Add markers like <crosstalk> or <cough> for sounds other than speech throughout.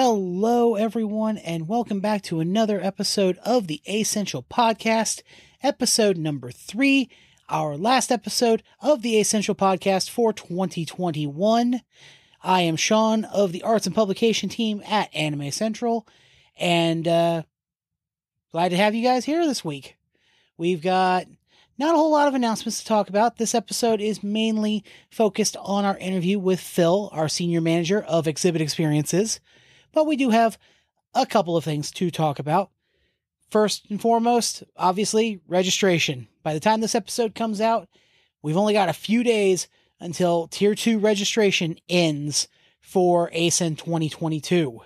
Hello, everyone, and welcome back to another episode of the Essential Podcast, episode number three, our last episode of the Essential Podcast for 2021. I am Sean of the Arts and Publication team at Anime Central, and uh, glad to have you guys here this week. We've got not a whole lot of announcements to talk about. This episode is mainly focused on our interview with Phil, our senior manager of exhibit experiences, but we do have a couple of things to talk about. First and foremost, obviously, registration. By the time this episode comes out, we've only got a few days until Tier 2 registration ends for ACEN 2022.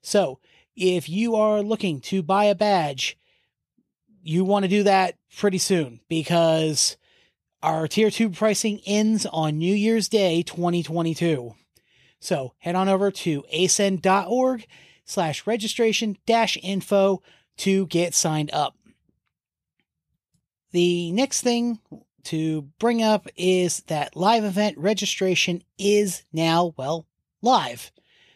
So, if you are looking to buy a badge, you want to do that pretty soon because our tier two pricing ends on New Year's Day 2022. So head on over to acen.org slash registration dash info to get signed up. The next thing to bring up is that live event registration is now, well, live.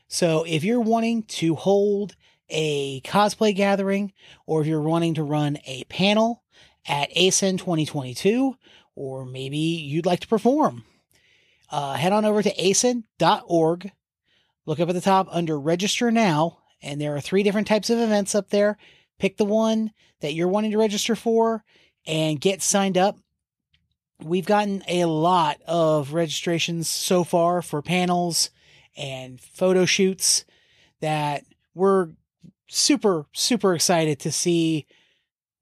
So if you're wanting to hold a cosplay gathering or if you're wanting to run a panel at ACEN 2022, or maybe you'd like to perform, uh, head on over to acen.org. Look up at the top under register now, and there are three different types of events up there. Pick the one that you're wanting to register for and get signed up. We've gotten a lot of registrations so far for panels and photo shoots that we're super, super excited to see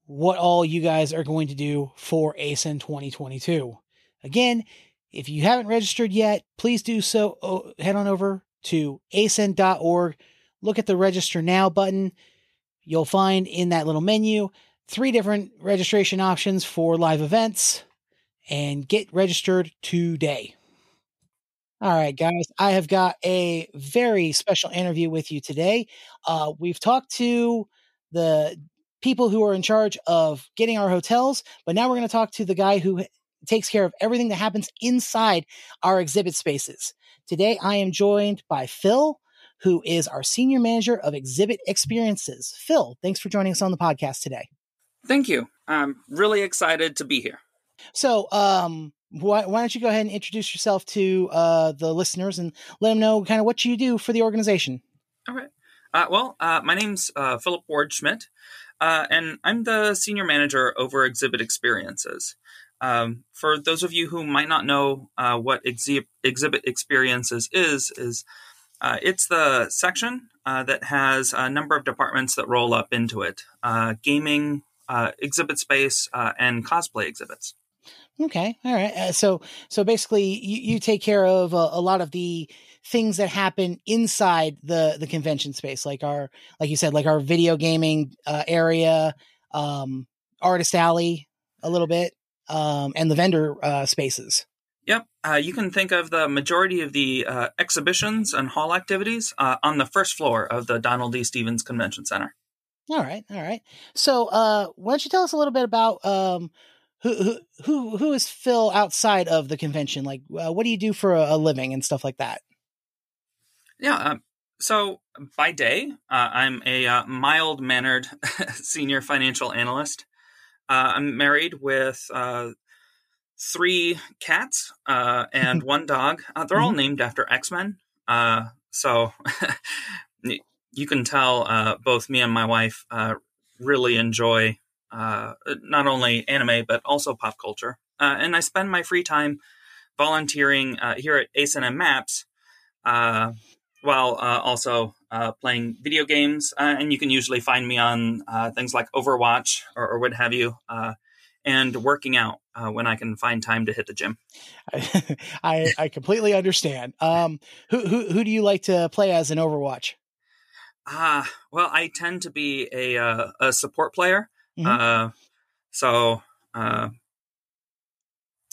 what all you guys are going to do for ACEN 2022. Again, if you haven't registered yet, please do so. Oh, head on over to acen.org. Look at the register now button. You'll find in that little menu three different registration options for live events and get registered today. All right, guys, I have got a very special interview with you today. Uh, we've talked to the people who are in charge of getting our hotels, but now we're going to talk to the guy who takes care of everything that happens inside our exhibit spaces. Today, I am joined by Phil, who is our senior manager of exhibit experiences. Phil, thanks for joining us on the podcast today. Thank you. I'm really excited to be here. So, um, why, why don't you go ahead and introduce yourself to uh, the listeners and let them know kind of what you do for the organization? All right. Uh, well, uh, my name's uh, Philip Ward Schmidt, uh, and I'm the senior manager over exhibit experiences. Um, for those of you who might not know uh, what exhi- exhibit experiences is, is it's the section that has a number of departments that roll up into it: gaming, exhibit space, and cosplay exhibits. Okay, all right. Uh, so so basically, you, you take care of a, a, lot of the things that happen inside the the convention space, like our like you said, like our video gaming uh, area, um, artist alley, a little bit, um, and the vendor uh, spaces. Yep, uh, you can think of the majority of the uh, exhibitions and hall activities uh, on the first floor of the Donald D. Stephens Convention Center. All right, all right. So, uh, why don't you tell us a little bit about um, who who who is Phil outside of the convention? Like, uh, what do you do for a, a, living and stuff like that? Yeah. Um, so by day, uh, I'm a uh, mild mannered <laughs> senior financial analyst. Uh, I'm married with uh, three cats uh, and <laughs> one dog. they're mm-hmm. all named after X Men. so <laughs> you can tell both me and my wife really enjoy uh, not only anime but also pop culture. Uh, and I spend my free time volunteering uh, here at ACEN and Maps, uh, while uh, also uh, playing video games. and you can usually find me on things like Overwatch or, or what have you. and working out when I can find time to hit the gym. <laughs> I, I completely understand. Um, who, who who do you like to play as in Overwatch? Ah, uh, well, I tend to be a uh, a support player. Mm-hmm. Uh, so uh,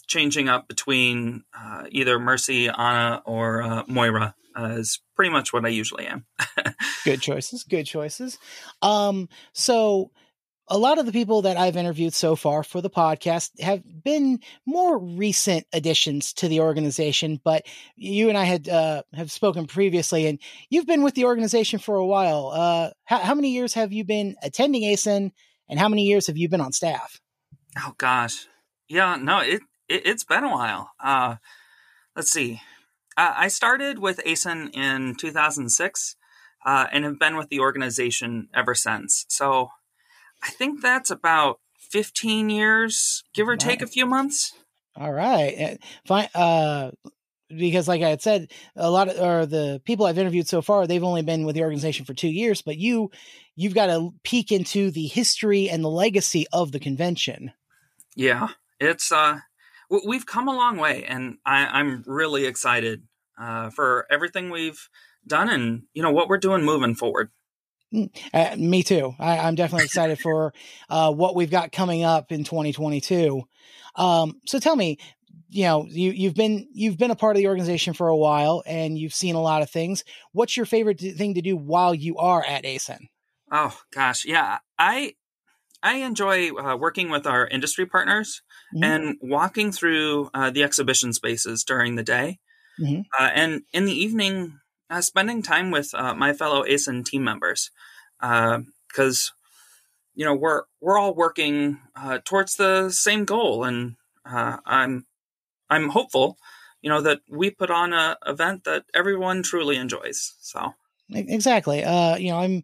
changing up between uh, either Mercy, Ana, or uh, Moira uh, is pretty much what I usually am. <laughs> good choices. Good choices. Um, so a lot of the people that I've interviewed so far for the podcast have been more recent additions to the organization, but you and I had uh, have spoken previously, and you've been with the organization for a while. Uh, how, how, many years have you been attending ACEN, and how many years have you been on staff? Oh gosh, yeah, no, it, it has been a while. Uh, let's see, I started with ACEN in 2006. Uh, and have been with the organization ever since. So I think that's about 15 years, give or take a few months. All right. Eh, fine. Uh, because like I had said, a lot of or the people I've interviewed so far, they've only been with the organization for two years, but you you've got to peek into the history and the legacy of the convention. Yeah. It's uh we've come a long way and I, am really excited uh, for everything we've done and you know what we're doing moving forward. Mm, uh, me too. I, am definitely excited for uh, what we've got coming up in 2022. Um, so tell me, you know, you you've been you've been a part of the organization for a while, and you've seen a lot of things. What's your favorite thing to do while you are at ACEN? Oh gosh, yeah, I I enjoy uh, working with our industry partners mm-hmm. and walking through uh, the exhibition spaces during the day, mm-hmm. uh, and in the evening uh, spending time with uh, my fellow ACEN team members because uh, you know we're we're all working uh, towards the same goal, and uh, I'm I'm hopeful, you know, that we put on an event that everyone truly enjoys. So exactly, uh, you know, I'm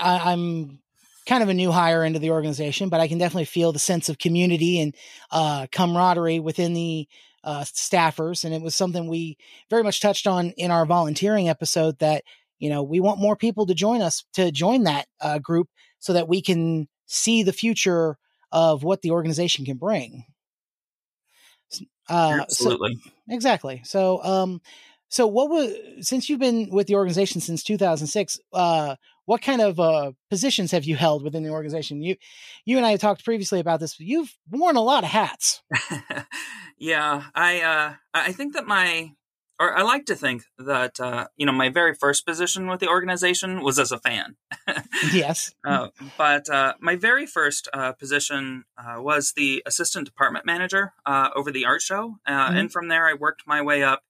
I, I'm kind of a new hire into the organization, but I can definitely feel the sense of community and uh, camaraderie within the uh, staffers. And it was something we very much touched on in our volunteering episode that, you know, we want more people to join us to join that uh, group so that we can see the future of what the organization can bring. Uh, Absolutely. So, exactly. So, um, so what was since you've been with the organization since 2006? Uh, what kind of uh, positions have you held within the organization? You, you and I talked previously about this. You've worn a lot of hats. <laughs> yeah, I, uh, I think that my, or I like to think that uh, you know my very first position with the organization was as a fan. <laughs> yes, uh, but uh, my very first uh, position uh, was the assistant department manager uh, over the art show, mm-hmm. and from there I worked my way up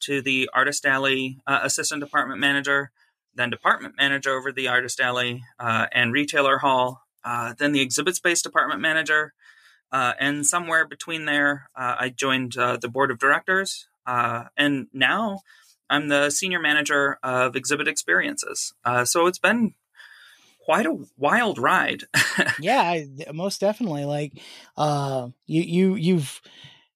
to the artist alley assistant department manager, then department manager over the artist alley uh, and retailer hall, uh, then the exhibit space department manager, uh, and somewhere between there, uh, I joined uh, the board of directors, uh, and now I'm the senior manager of exhibit experiences. so it's been quite a wild ride. <laughs> yeah, most definitely. Like you, you, you've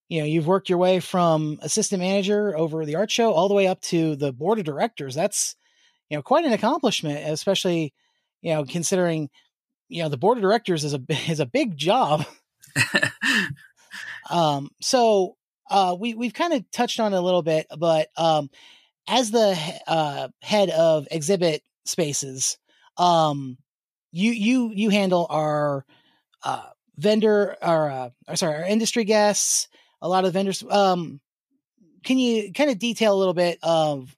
you know you've worked your way from assistant manager over the art show all the way up to the board of directors that's you know quite an accomplishment, especially you know considering you know the board of directors is a <laughs> is a big job. <laughs> um, so uh, we we've kind of touched on it a little bit, but um, as the uh, head of exhibit spaces, um, you you you handle our uh, vendor our uh, sorry our industry guests, a lot of vendors. Um, can you kind of detail a little bit of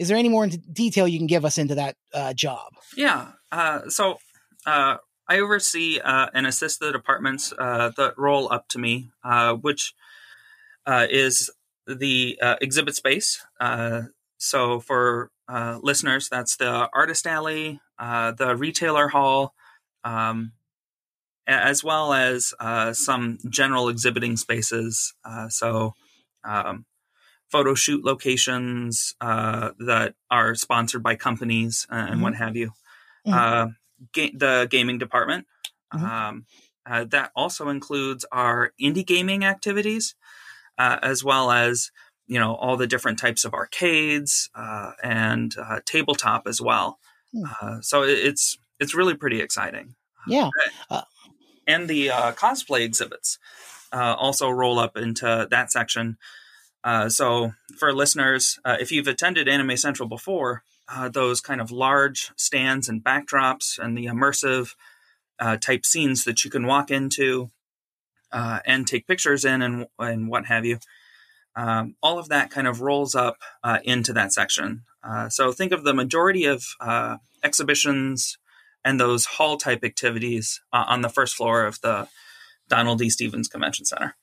is there any more detail you can give us into that uh, job? Yeah. Uh, so uh, I oversee uh, and assist the departments uh, that roll up to me, uh, which is the exhibit space. so for listeners, that's the artist alley, the retailer hall, um, as well as some general exhibiting spaces. so um, photo shoot locations uh, that are sponsored by companies and mm-hmm. what have you. Mm-hmm. Uh, ga- the gaming department. Mm-hmm. Um, uh, that also includes our indie gaming activities, uh, as well as you know all the different types of arcades uh, and uh, tabletop as well. Mm. so it's it's really pretty exciting. Yeah, and the cosplay exhibits also roll up into that section. Uh, so, for listeners, uh, if you've attended Anime Central before, uh, those kind of large stands and backdrops and the immersive uh, type scenes that you can walk into uh, and take pictures in and, and what have you, um, all of that kind of rolls up into that section. so, think of the majority of exhibitions and those hall type activities on the first floor of the Donald D. Stephens Convention Center.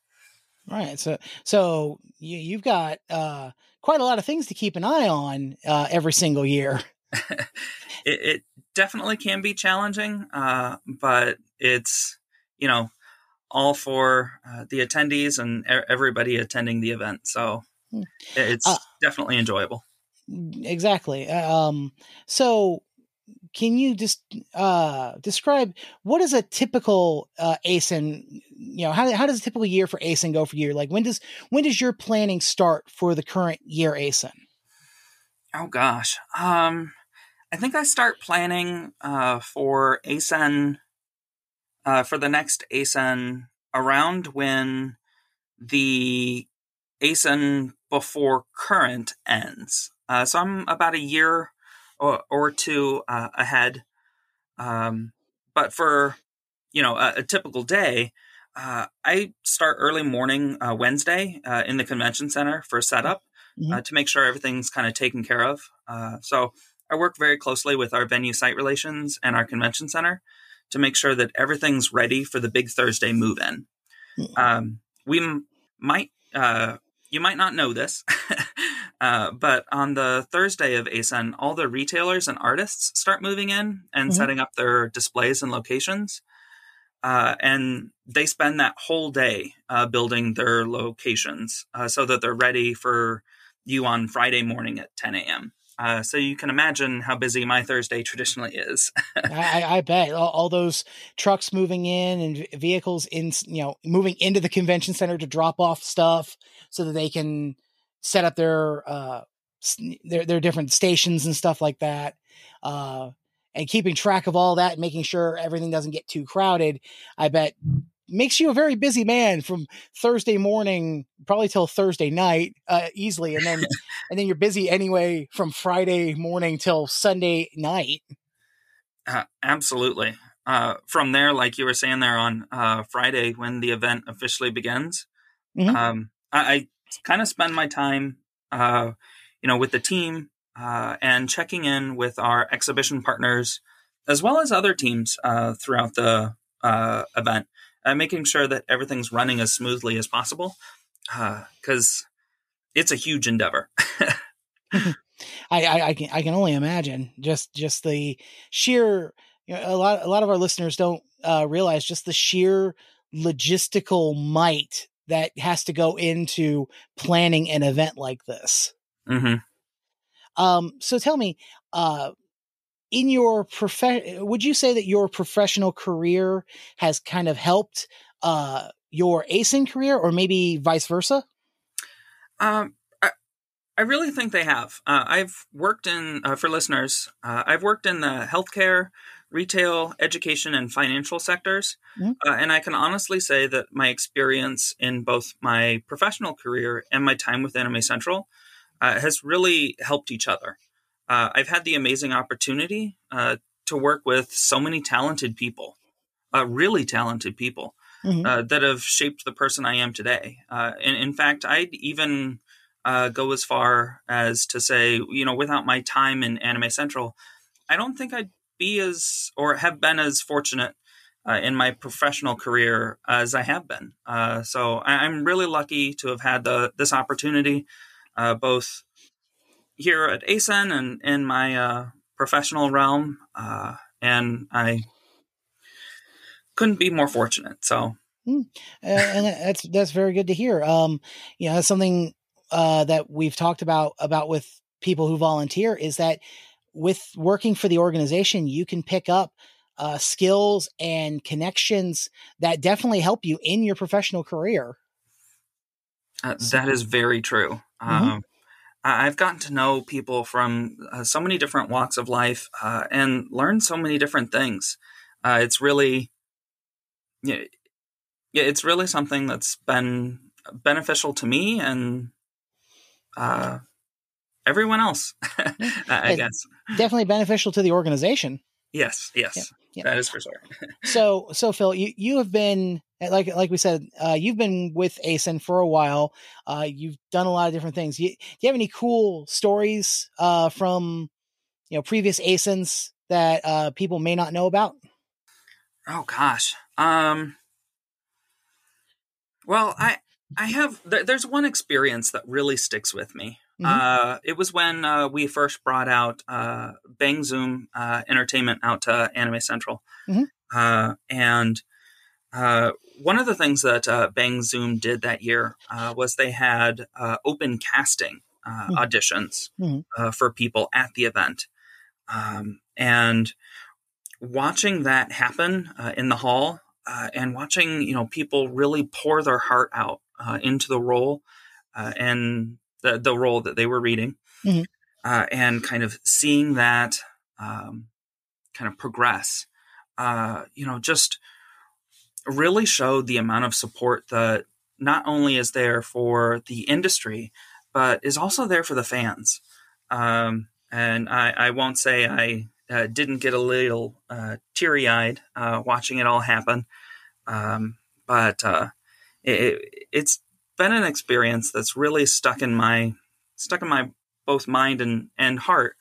All right. So, so you, you've got uh, quite a lot of things to keep an eye on uh, every single year. <laughs> it, it, definitely can be challenging, uh, but it's you know all for uh, the attendees and everybody attending the event. So hmm. it's uh, definitely enjoyable. Exactly. Um, so can you just uh, describe what is a typical uh, ACEN? You know, how, how does a typical year for ACEN go for you? Like when does when does your planning start for the current year ACEN? Oh gosh, um, I think I start planning uh, for ACEN uh, for the next ACEN around when the ACEN before current ends. Uh, so I'm about a year or, or two uh, ahead. Um, but for you know a, a typical day, uh, I start early morning uh, Wednesday uh, in the convention center for setup mm-hmm. Uh, to make sure everything's kind of taken care of. Uh, so I work very closely with our venue site relations and our convention center to make sure that everything's ready for the big Thursday move in. Mm-hmm. Um, we m- might you might not know this, <laughs> Uh, but on the Thursday of ACEN, all the retailers and artists start moving in and mm-hmm. setting up their displays and locations. Uh, and they spend that whole day uh, building their locations uh, so that they're ready for you on Friday morning at 10 a.m. Uh, so you can imagine how busy my Thursday traditionally is. <laughs> I, I, bet all, all, those trucks moving in and vehicles in, you know, moving into the convention center to drop off stuff so that they can set up their uh their their different stations and stuff like that. Uh and keeping track of all that, making sure everything doesn't get too crowded, I bet makes you a very busy man from Thursday morning probably till Thursday night uh, easily, and then <laughs> and then you're busy anyway from Friday morning till Sunday night. Uh, absolutely. Uh, from there, like you were saying there on uh, Friday when the event officially begins, mm-hmm. um, I, I kind of spend my time, uh, you know, with the team uh, and checking in with our exhibition partners as well as other teams uh, throughout the uh, event, making sure that everything's running as smoothly as possible because uh, it's a huge endeavor. <laughs> I, I, I, can I can only imagine just just the sheer you know, a lot a lot of our listeners don't uh, realize just the sheer logistical might that has to go into planning an event like this. Mm-hmm. Um, so tell me, uh, in your prof, would you say that your professional career has kind of helped uh, your ACEN career, or maybe vice versa? Um, I, I really think they have. Uh, I've worked in uh, for listeners. Uh, I've worked in the healthcare, retail, education, and financial sectors. Mm-hmm. Uh, and I can honestly say that my experience in both my professional career and my time with Anime Central uh, has really helped each other. Uh, I've had the amazing opportunity uh, to work with so many talented people, uh, really talented people. Mm-hmm. Uh, that have shaped the person I am today. and in fact, I'd even go as far as to say, you know, without my time in Anime Central, I don't think I'd be as or have been as fortunate uh, in my professional career as I have been. Uh, so I, am really lucky to have had the, this opportunity, uh, both here at ACEN and in my uh, professional realm. Uh, and I couldn't be more fortunate. So. Mm. and that's that's very good to hear. Um, you know, that's something uh, that we've talked about about with people who volunteer is that with working for the organization, you can pick up uh, skills and connections that definitely help you in your professional career. Uh, that is very true. Mm-hmm. Um, I've gotten to know people from uh, so many different walks of life uh, and learn so many different things. Uh, it's really, yeah, yeah, it's really something that's been beneficial to me and uh, everyone else, <laughs> I guess. Definitely beneficial to the organization. Yes, yes. Yeah, yeah. That is for sure. <laughs> so, so Phil, you, you have been like like we said, uh, you've been with ACEN for a while. Uh, you've done a lot of different things. You, do you have any cool stories uh, from you know previous ACENs that uh, people may not know about? Oh gosh. Um. Well, I I have there, there's one experience that really sticks with me. Mm-hmm. Uh, it was when uh, we first brought out uh, Bang Zoom uh, Entertainment out to Anime Central, mm-hmm. Uh, and uh, one of the things that uh, Bang Zoom did that year was they had open casting mm-hmm. auditions mm-hmm. for people at the event, um, and watching that happen in the hall and watching you know people really pour their heart out into the role and the, the role that they were reading, mm-hmm. uh, and kind of seeing that um, kind of progress, uh, you know, just really showed the amount of support that not only is there for the industry, but is also there for the fans. Um, and I, I, won't say I uh, didn't get a little uh, teary eyed uh, watching it all happen, um, but uh, it, it's been an experience that's really stuck in my stuck in my both mind and and heart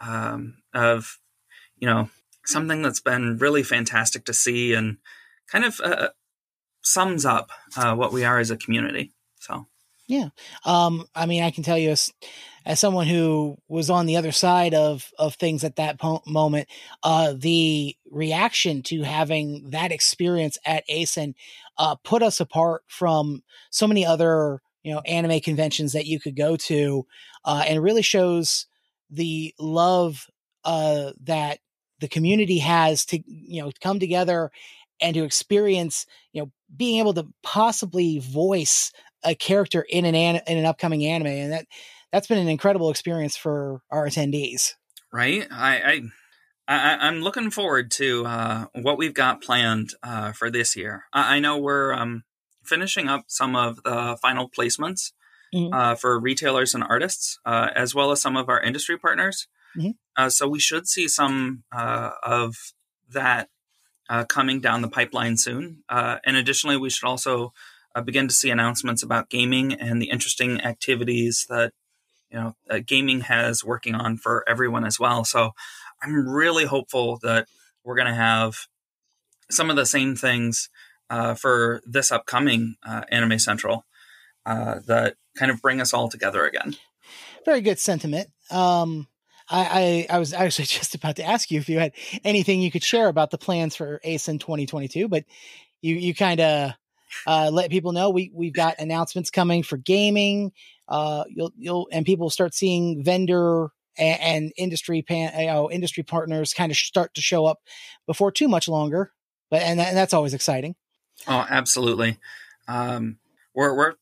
um, of you know something that's been really fantastic to see and kind of uh, sums up uh, what we are as a community. So yeah, um, I mean, I can tell you as as someone who was on the other side of of things at that po- moment, uh, the reaction to having that experience at ACEN uh, put us apart from so many other you know anime conventions that you could go to, uh, and really shows the love uh, that the community has to you know come together and to experience you know being able to possibly voice a character in an, an in an upcoming anime, and that that's been an incredible experience for our attendees. Right. I, I, I am looking forward to uh, what we've got planned uh, for this year. I, I know we're um, finishing up some of the final placements mm-hmm. uh, for retailers and artists, uh, as well as some of our industry partners. Mm-hmm. Uh, so we should see some uh, of that coming down the pipeline soon. and additionally, we should also begin to see announcements about gaming and the interesting activities that you know uh, gaming has working on for everyone as well. So I'm really hopeful that we're going to have some of the same things uh, for this upcoming uh, Anime Central uh, that kind of bring us all together again. Very good sentiment. Um, I, I, I, was actually <laughs> just about to ask you if you had anything you could share about the plans for ACEN 2022, but you you kind of uh, let people know we we've got announcements coming for gaming uh, you'll you'll and people start seeing vendor and, and industry pan, you know, industry partners kind of start to show up before too much longer. But and, and that's always exciting. Oh, absolutely. Um, we're we're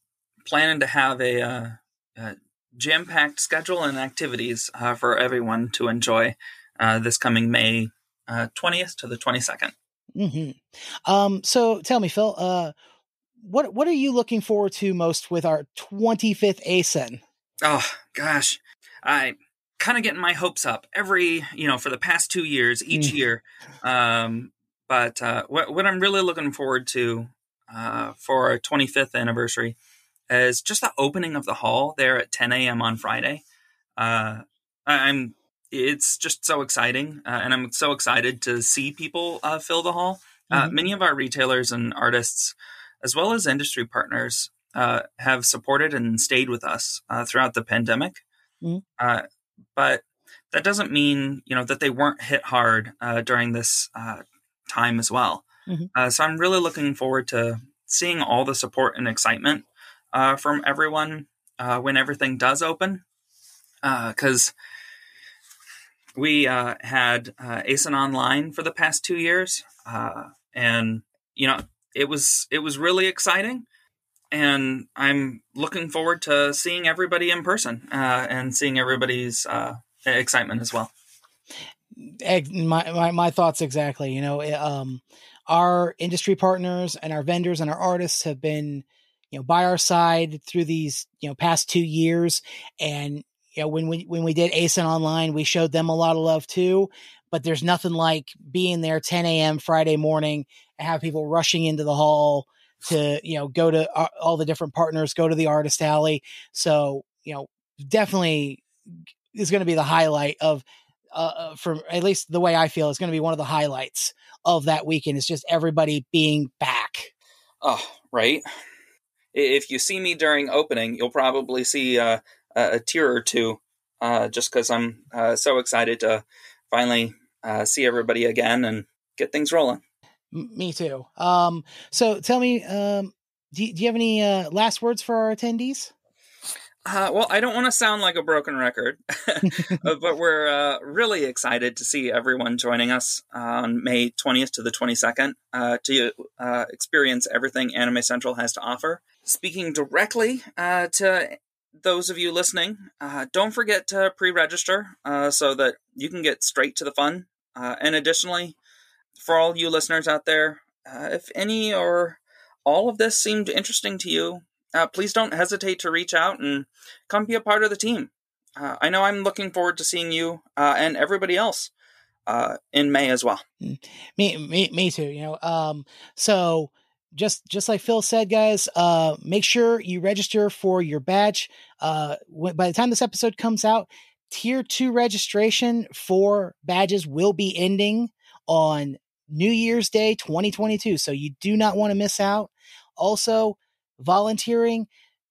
planning to have a, uh, a jam packed schedule and activities uh, for everyone to enjoy uh, this coming May uh, twentieth to the twenty second. Mm-hmm. Um, so tell me, Phil, uh, what what are you looking forward to most with our 25th ACEN? Oh gosh, I kind of getting my hopes up every you know for the past two years each mm. year. Um, but uh, what what I'm really looking forward to uh, for our 25th anniversary is just the opening of the hall there at 10 a.m. on Friday. Uh, I'm it's just so exciting, uh, and I'm so excited to see people uh, fill the hall. Uh, mm-hmm. Many of our retailers and artists as well as industry partners, uh, have supported and stayed with us uh, throughout the pandemic. Mm-hmm. Uh, but that doesn't mean you know that they weren't hit hard uh, during this uh, time as well. Mm-hmm. Uh, so I'm really looking forward to seeing all the support and excitement from everyone when everything does open, because we had ACEN online for the past two years, and you know it was it was really exciting and I'm looking forward to seeing everybody in person uh, and seeing everybody's uh, excitement as well. My, my, my thoughts exactly. You know, um, our industry partners and our vendors and our artists have been, you know, by our side through these you know past two years. And you know, when we when we did ACEN online, we showed them a lot of love too. But there's nothing like being there 10 a.m. Friday morning have people rushing into the hall to you know go to uh, all the different partners go to the artist alley so you know definitely is going to be the highlight of uh, uh, from at least the way I feel, is going to be one of the highlights of that weekend. Is just everybody being back. Oh, right. If you see me during opening, you'll probably see uh, a tear or two, uh, just because I'm uh, so excited to finally uh, see everybody again and get things rolling. M- me too. Um, so tell me, um, do, do you have any uh, last words for our attendees? Uh, well, I don't want to sound like a broken record, <laughs> but we're uh, really excited to see everyone joining us on May 20th to the 22nd uh, to uh, experience everything Anime Central has to offer. Speaking directly uh, to those of you listening, uh, don't forget to pre register so that you can get straight to the fun. and additionally, for all you listeners out there, if any or all of this seemed interesting to you, uh, please don't hesitate to reach out and come be a part of the team. Uh, I know I'm looking forward to seeing you uh, and everybody else uh, in May as well. Mm. Me, me, me too. You know, um, so just just like Phil said, guys, uh, make sure you register for your badge. Uh, by the time this episode comes out, Tier Two registration for badges will be ending on New Year's Day 2022. So you do not want to miss out. Also, volunteering.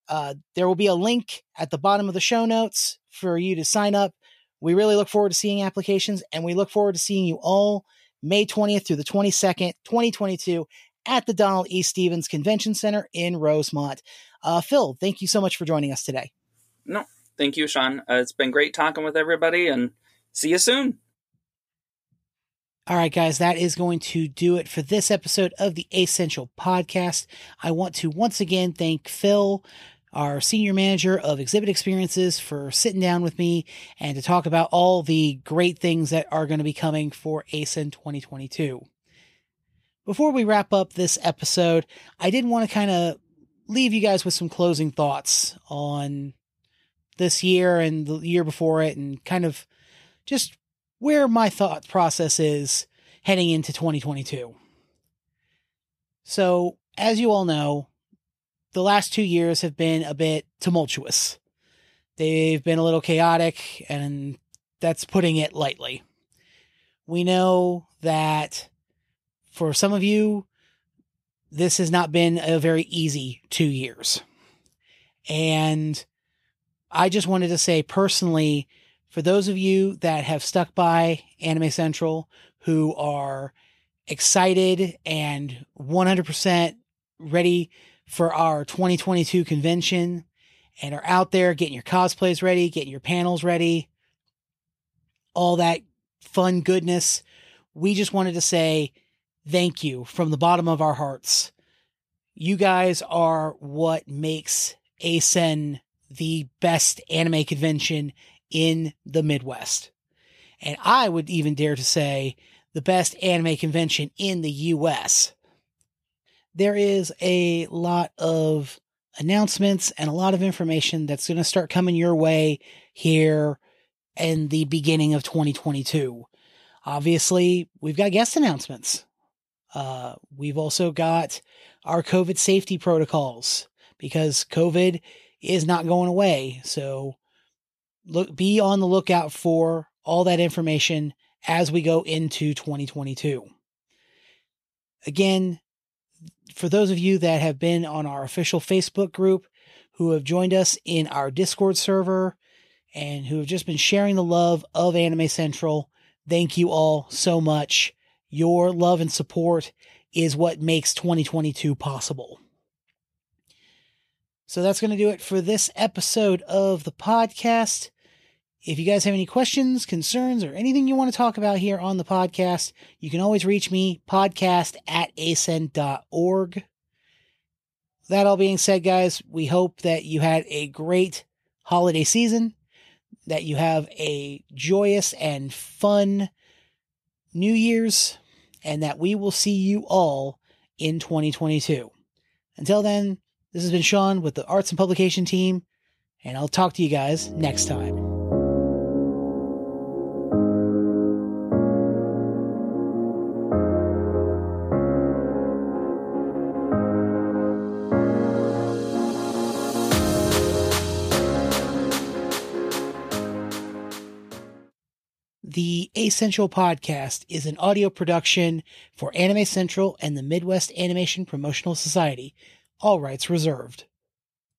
Uh, there will be a link at the bottom of the show notes for you to sign up. We really look forward to seeing applications and we look forward to seeing you all May 20th through the 22nd, 2022 at the Donald E. Stephens Convention Center in Rosemont. Uh, Phil, thank you so much for joining us today. No, thank you, Sean. Uh, it's been great talking with everybody and see you soon. All right, guys, that is going to do it for this episode of the Essential Podcast. I want to once again thank Phil, our senior manager of exhibit experiences, for sitting down with me and to talk about all the great things that are going to be coming for ACEN 2022. Before we wrap up this episode, I did want to kind of leave you guys with some closing thoughts on this year and the year before it and kind of just where my thought process is heading into 2022. So, as you all know, the last two years have been a bit tumultuous. They've been a little chaotic, and that's putting it lightly. We know that for some of you, this has not been a very easy two years. And I just wanted to say personally, for those of you that have stuck by Anime Central, who are excited and 100% ready for our 2022 convention and are out there getting your cosplays ready, getting your panels ready, all that fun goodness, we just wanted to say thank you from the bottom of our hearts. You guys are what makes ACEN the best anime convention in the Midwest. And I would even dare to say the best anime convention in the US. There is a lot of announcements and a lot of information that's going to start coming your way here in the beginning of 2022. Obviously, we've got guest announcements. Uh, we've also got our COVID safety protocols because COVID is not going away. So look be on the lookout for all that information as we go into 2022. Again, for those of you that have been on our official Facebook group, who have joined us in our Discord server, and who have just been sharing the love of Anime Central, thank you all so much. Your love and support is what makes 2022 possible. So that's going to do it for this episode of the podcast. If you guys have any questions, concerns, or anything you want to talk about here on the podcast, you can always reach me, podcast at acen.org. That all being said, guys, we hope that you had a great holiday season, that you have a joyous and fun New Year's, and that we will see you all in 2022. Until then, this has been Sean with the Arts and Publication team, and I'll talk to you guys next time. Essential Podcast is an audio production for Anime Central and the Midwest Animation Promotional Society. All rights reserved.